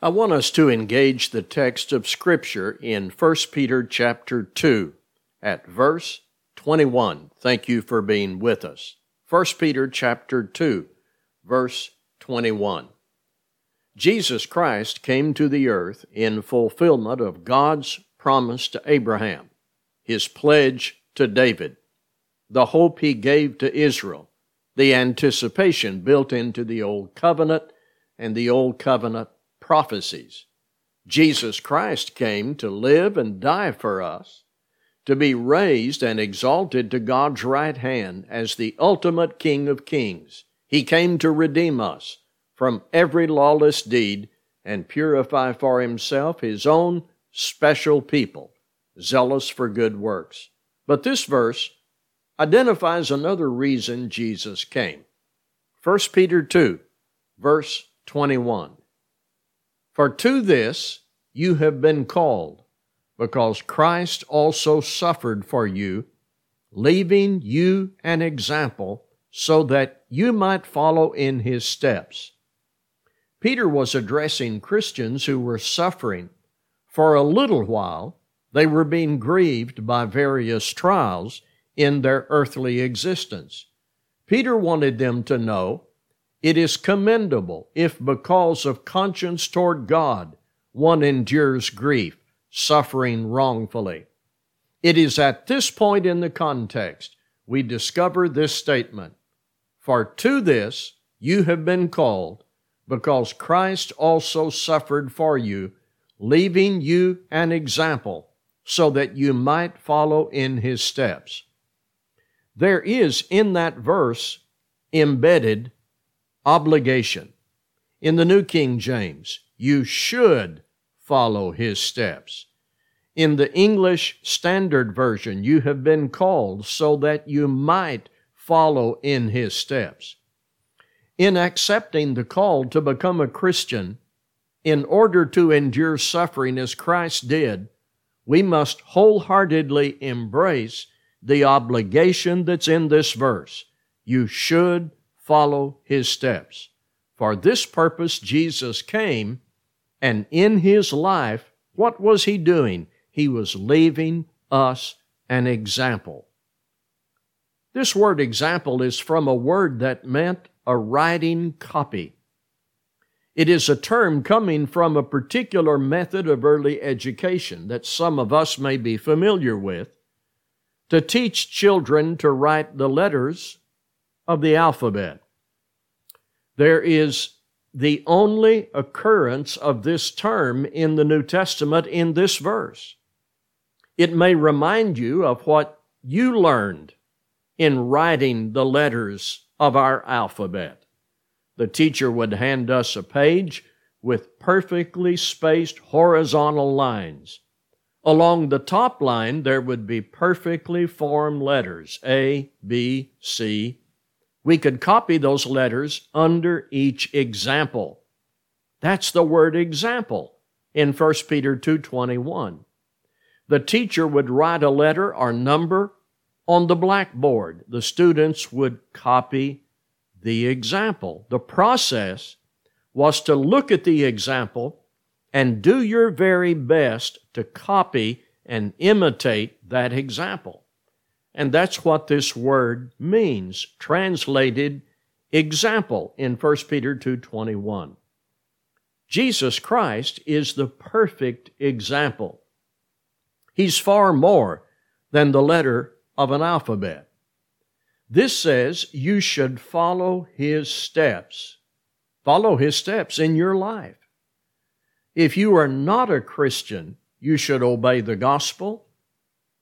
I want us to engage the text of Scripture in 1 Peter chapter 2 at verse 21. Thank you for being with us. 1 Peter chapter 2, verse 21. Jesus Christ came to the earth in fulfillment of God's promise to Abraham, his pledge to David, the hope he gave to Israel, the anticipation built into the Old Covenant and the Old Covenant prophecies. Jesus Christ came to live and die for us, to be raised and exalted to God's right hand as the ultimate King of kings. He came to redeem us from every lawless deed and purify for himself his own special people, zealous for good works. But this verse identifies another reason Jesus came. 1 Peter 2, verse 21. For to this you have been called, because Christ also suffered for you, leaving you an example, so that you might follow in his steps. Peter was addressing Christians who were suffering. For a little while, they were being grieved by various trials in their earthly existence. Peter wanted them to know it is commendable if, because of conscience toward God, one endures grief, suffering wrongfully. It is at this point in the context we discover this statement For to this you have been called, because Christ also suffered for you, leaving you an example, so that you might follow in his steps. There is in that verse embedded obligation. In the New King James, you should follow his steps. In the English Standard Version, you have been called so that you might follow in his steps. In accepting the call to become a Christian, in order to endure suffering as Christ did, we must wholeheartedly embrace the obligation that's in this verse. You should follow his steps. For this purpose Jesus came, and in his life, what was he doing? He was leaving us an example. This word example is from a word that meant a writing copy. It is a term coming from a particular method of early education that some of us may be familiar with to teach children to write the letters of the alphabet. There is the only occurrence of this term in the New Testament in this verse. It may remind you of what you learned in writing the letters of our alphabet. The teacher would hand us a page with perfectly spaced horizontal lines. Along the top line, there would be perfectly formed letters A, B, C, we could copy those letters under each example. That's the word example in 1 Peter 2:21. The teacher would write a letter or number on the blackboard. The students would copy the example. The process was to look at the example and do your very best to copy and imitate that example. And that's what this word means, translated example in 1 Peter 2:21. Jesus Christ is the perfect example. He's far more than the letter of an alphabet. This says you should follow his steps. Follow his steps in your life. If you are not a Christian, you should obey the gospel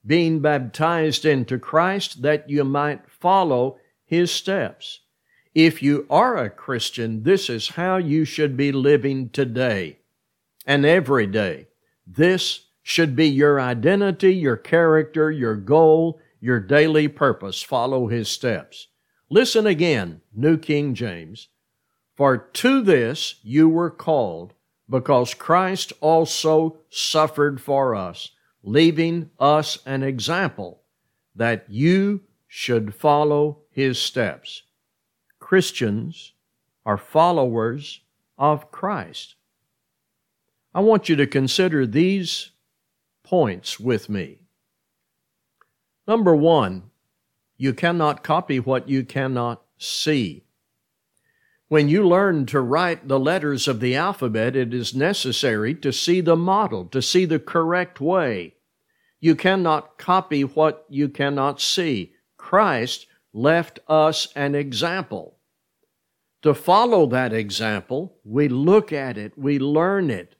being baptized into Christ that you might follow his steps. If you are a Christian, this is how you should be living today and every day. This should be your identity, your character, your goal, your daily purpose. Follow his steps. Listen again, New King James. For to this you were called, because Christ also suffered for us leaving us an example that you should follow his steps. Christians are followers of Christ. I want you to consider these points with me. Number one, you cannot copy what you cannot see. When you learn to write the letters of the alphabet, it is necessary to see the model, to see the correct way. You cannot copy what you cannot see. Christ left us an example. To follow that example, we look at it, we learn it,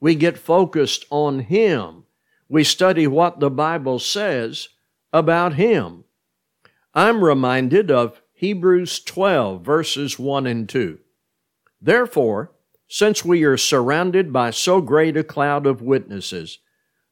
we get focused on Him, we study what the Bible says about Him. I'm reminded of Hebrews 12, verses 1 and 2. Therefore, since we are surrounded by so great a cloud of witnesses,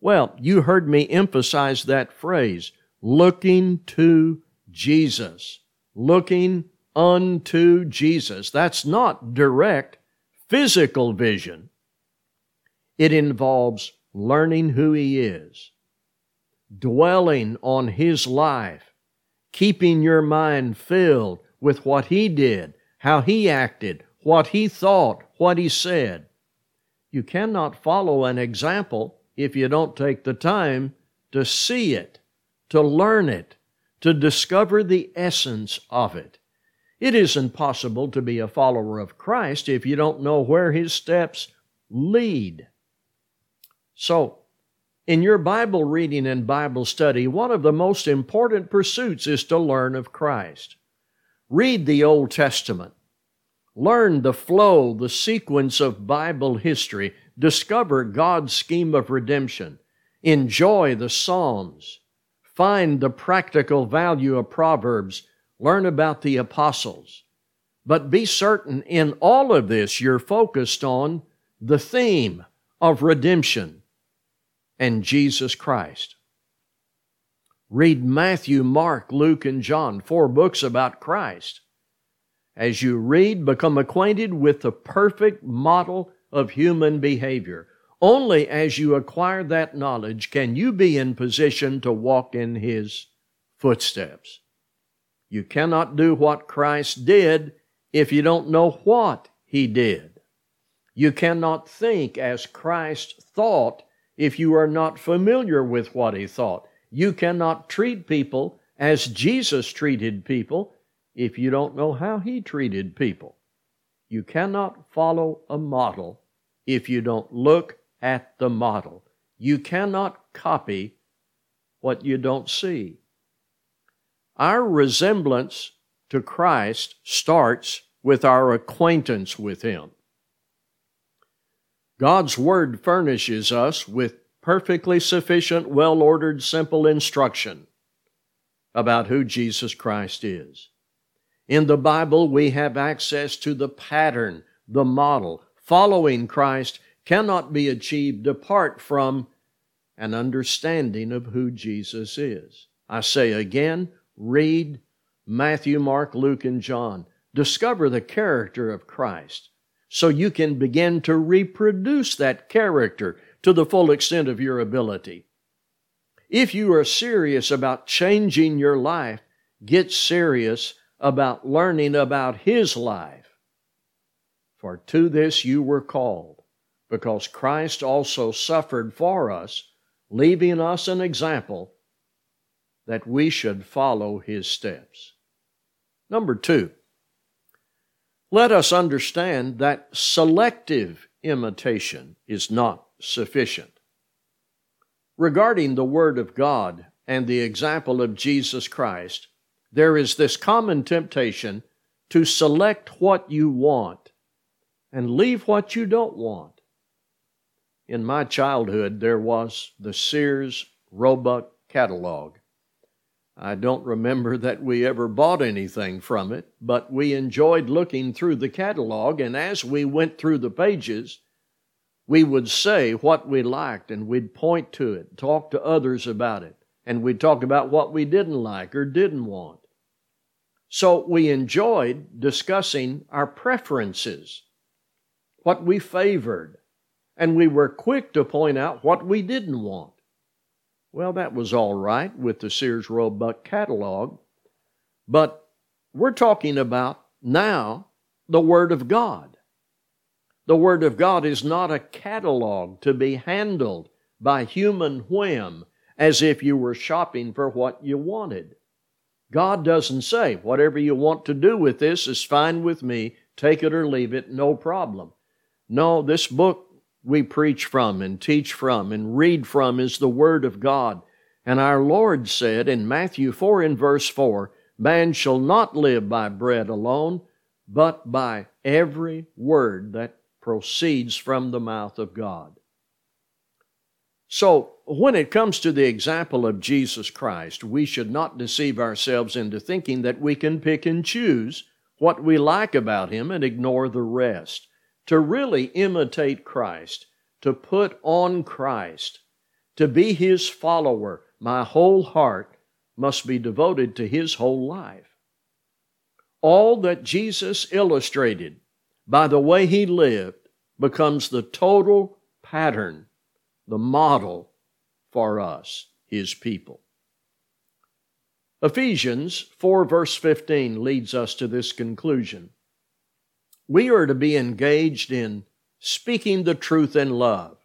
Well, you heard me emphasize that phrase, looking to Jesus. Looking unto Jesus. That's not direct physical vision. It involves learning who He is, dwelling on His life, keeping your mind filled with what He did, how He acted, what He thought, what He said. You cannot follow an example if you don't take the time to see it, to learn it, to discover the essence of it. It isn't possible to be a follower of Christ if you don't know where His steps lead. So, in your Bible reading and Bible study, one of the most important pursuits is to learn of Christ. Read the Old Testament. Learn the flow, the sequence of Bible history. Discover God's scheme of redemption. Enjoy the Psalms. Find the practical value of Proverbs. Learn about the apostles. But be certain in all of this you're focused on the theme of redemption and Jesus Christ. Read Matthew, Mark, Luke, and John, four books about Christ. As you read, become acquainted with the perfect model of human behavior. Only as you acquire that knowledge can you be in position to walk in His footsteps. You cannot do what Christ did if you don't know what He did. You cannot think as Christ thought if you are not familiar with what he thought. You cannot treat people as Jesus treated people if you don't know how he treated people. You cannot follow a model if you don't look at the model. You cannot copy what you don't see. Our resemblance to Christ starts with our acquaintance with Him. God's Word furnishes us with perfectly sufficient, well ordered, simple instruction about who Jesus Christ is. In the Bible, we have access to the pattern, the model. Following Christ cannot be achieved apart from an understanding of who Jesus is. I say again, read Matthew, Mark, Luke, and John. Discover the character of Christ so you can begin to reproduce that character to the full extent of your ability. If you are serious about changing your life, get serious about learning about His life. For to this you were called, because Christ also suffered for us, leaving us an example that we should follow His steps. Number two, let us understand that selective imitation is not sufficient. Regarding the Word of God and the example of Jesus Christ, there is this common temptation to select what you want and leave what you don't want. In my childhood, there was the Sears Roebuck catalog. I don't remember that we ever bought anything from it, but we enjoyed looking through the catalog, and as we went through the pages, we would say what we liked and we'd point to it, talk to others about it, and we'd talk about what we didn't like or didn't want. So we enjoyed discussing our preferences, what we favored, and we were quick to point out what we didn't want. Well, that was all right with the Sears Roebuck catalog, but we're talking about now the Word of God. The Word of God is not a catalog to be handled by human whim as if you were shopping for what you wanted. God doesn't say, whatever you want to do with this is fine with me, take it or leave it, no problem. No, this book we preach from and teach from and read from is the Word of God. And our Lord said in Matthew 4 in verse 4, Man shall not live by bread alone, but by every word that proceeds from the mouth of God. So, when it comes to the example of Jesus Christ, we should not deceive ourselves into thinking that we can pick and choose what we like about Him and ignore the rest. To really imitate Christ, to put on Christ, to be His follower, my whole heart must be devoted to His whole life. All that Jesus illustrated by the way he lived, becomes the total pattern, the model for us, his people. Ephesians 4, verse 15, leads us to this conclusion. We are to be engaged in speaking the truth in love,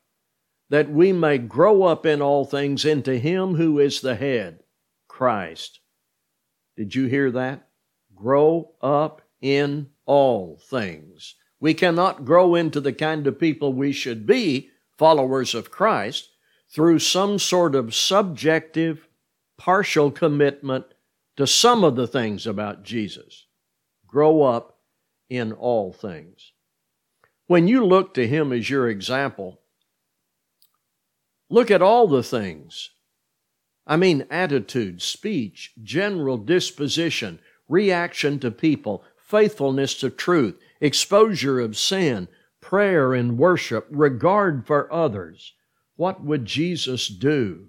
that we may grow up in all things into Him who is the head, Christ. Did you hear that? Grow up in all things. We cannot grow into the kind of people we should be, followers of Christ, through some sort of subjective, partial commitment to some of the things about Jesus. Grow up in all things. When you look to Him as your example, look at all the things. I mean, attitude, speech, general disposition, reaction to people, faithfulness to truth, exposure of sin, prayer and worship, regard for others. What would Jesus do?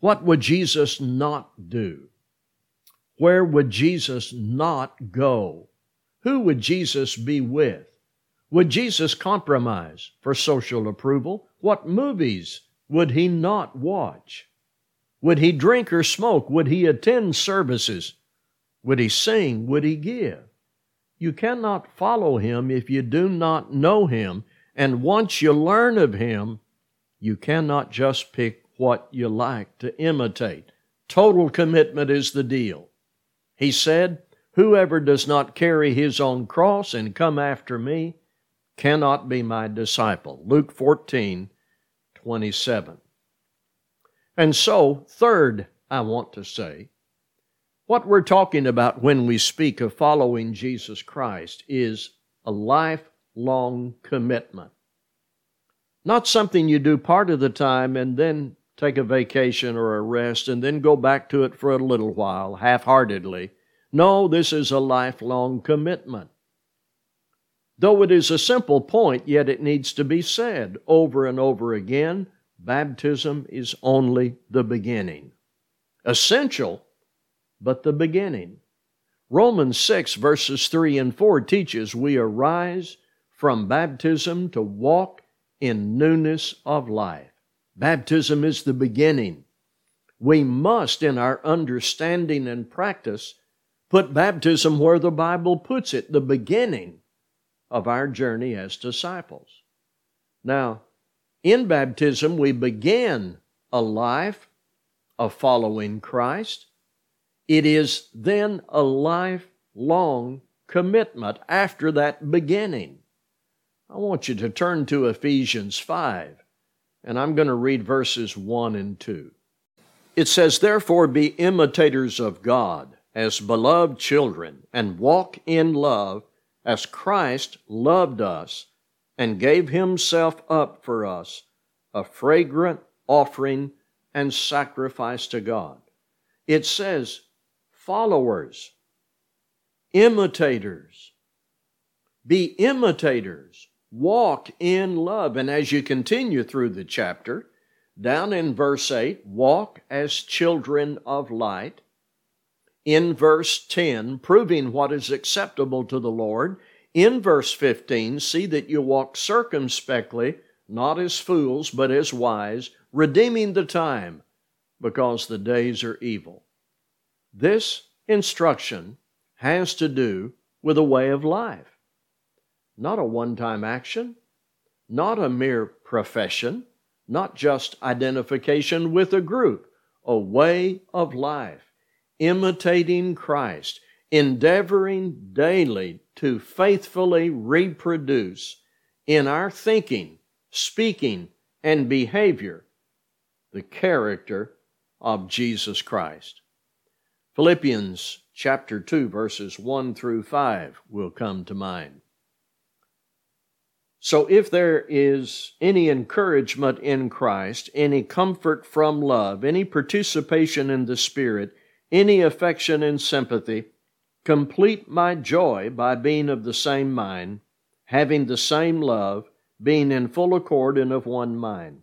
What would Jesus not do? Where would Jesus not go? Who would Jesus be with? Would Jesus compromise for social approval? What movies would he not watch? Would he drink or smoke? Would he attend services? Would he sing? Would he give? You cannot follow him if you do not know him. And once you learn of him, you cannot just pick what you like to imitate. Total commitment is the deal. He said, Whoever does not carry his own cross and come after me cannot be my disciple. Luke 14, 27. And so, third, I want to say, what we're talking about when we speak of following Jesus Christ is a lifelong commitment. Not something you do part of the time and then take a vacation or a rest and then go back to it for a little while, half heartedly. No, this is a lifelong commitment. Though it is a simple point, yet it needs to be said over and over again baptism is only the beginning. Essential but the beginning. Romans 6, verses 3 and 4 teaches we arise from baptism to walk in newness of life. Baptism is the beginning. We must, in our understanding and practice, put baptism where the Bible puts it, the beginning of our journey as disciples. Now, in baptism, we begin a life of following Christ it is then a lifelong commitment after that beginning. I want you to turn to Ephesians 5, and I'm going to read verses 1 and 2. It says, Therefore be imitators of God as beloved children, and walk in love as Christ loved us and gave himself up for us, a fragrant offering and sacrifice to God. It says, followers, imitators. Be imitators. walk in love. And as you continue through the chapter, down in verse 8, walk as children of light. In verse 10, proving what is acceptable to the Lord. In verse 15, see that you walk circumspectly, not as fools, but as wise, redeeming the time, because the days are evil. This instruction has to do with a way of life, not a one time action, not a mere profession, not just identification with a group, a way of life, imitating Christ, endeavoring daily to faithfully reproduce in our thinking, speaking, and behavior the character of Jesus Christ. Philippians chapter 2, verses 1 through 5 will come to mind. So, if there is any encouragement in Christ, any comfort from love, any participation in the Spirit, any affection and sympathy, complete my joy by being of the same mind, having the same love, being in full accord and of one mind.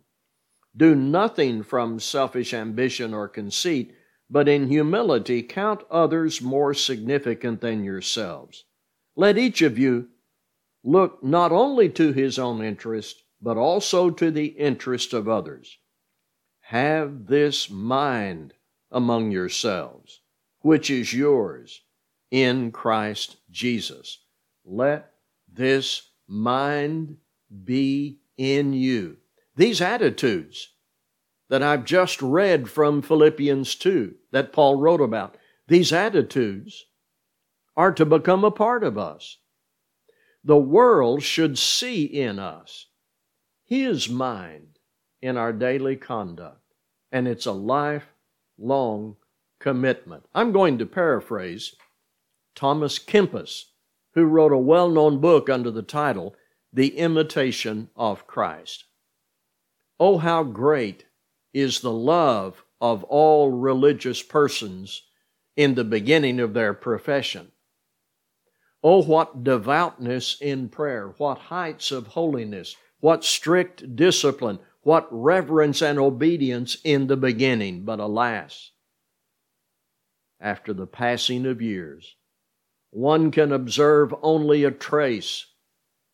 Do nothing from selfish ambition or conceit, but in humility count others more significant than yourselves. Let each of you look not only to his own interest, but also to the interest of others. Have this mind among yourselves, which is yours in Christ Jesus. Let this mind be in you. These attitudes that I've just read from Philippians 2 that Paul wrote about, these attitudes are to become a part of us. The world should see in us His mind in our daily conduct, and it's a lifelong commitment. I'm going to paraphrase Thomas Kempis, who wrote a well known book under the title The Imitation of Christ. Oh, how great is the love of all religious persons in the beginning of their profession. Oh, what devoutness in prayer, what heights of holiness, what strict discipline, what reverence and obedience in the beginning. But alas, after the passing of years, one can observe only a trace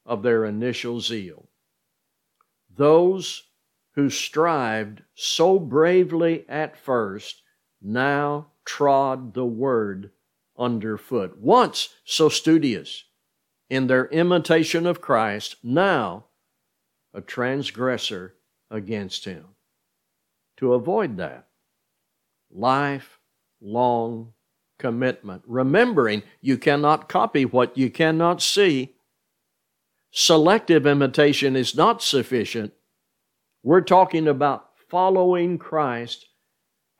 of their initial zeal. Those who strived so bravely at first now trod the word underfoot. Once so studious in their imitation of Christ, now a transgressor against him. To avoid that, lifelong commitment, remembering you cannot copy what you cannot see. Selective imitation is not sufficient we're talking about following Christ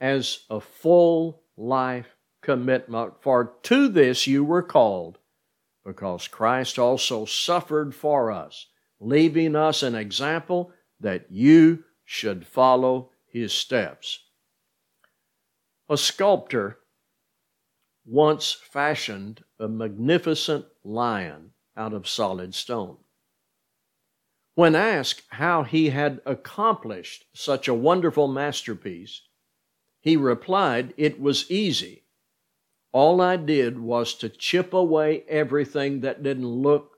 as a full life commitment. For to this you were called, because Christ also suffered for us, leaving us an example that you should follow his steps. A sculptor once fashioned a magnificent lion out of solid stone. When asked how he had accomplished such a wonderful masterpiece, he replied, It was easy. All I did was to chip away everything that didn't look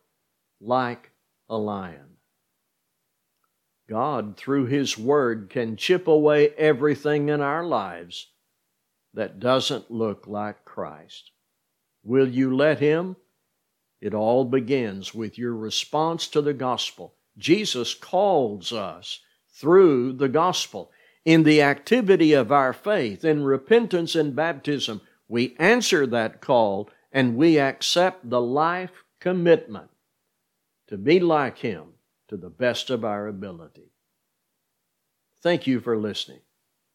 like a lion. God, through His Word, can chip away everything in our lives that doesn't look like Christ. Will you let Him? It all begins with your response to the gospel Jesus calls us through the gospel. In the activity of our faith, in repentance and baptism, we answer that call and we accept the life commitment to be like Him to the best of our ability. Thank you for listening.